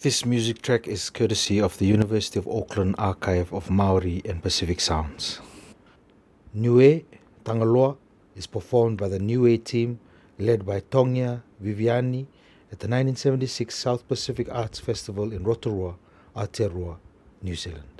This music track is courtesy of the University of Auckland Archive of Maori and Pacific Sounds. Niue Tangaloa is performed by the Niue team led by Tongia Viviani at the 1976 South Pacific Arts Festival in Rotorua, Aotearoa, New Zealand.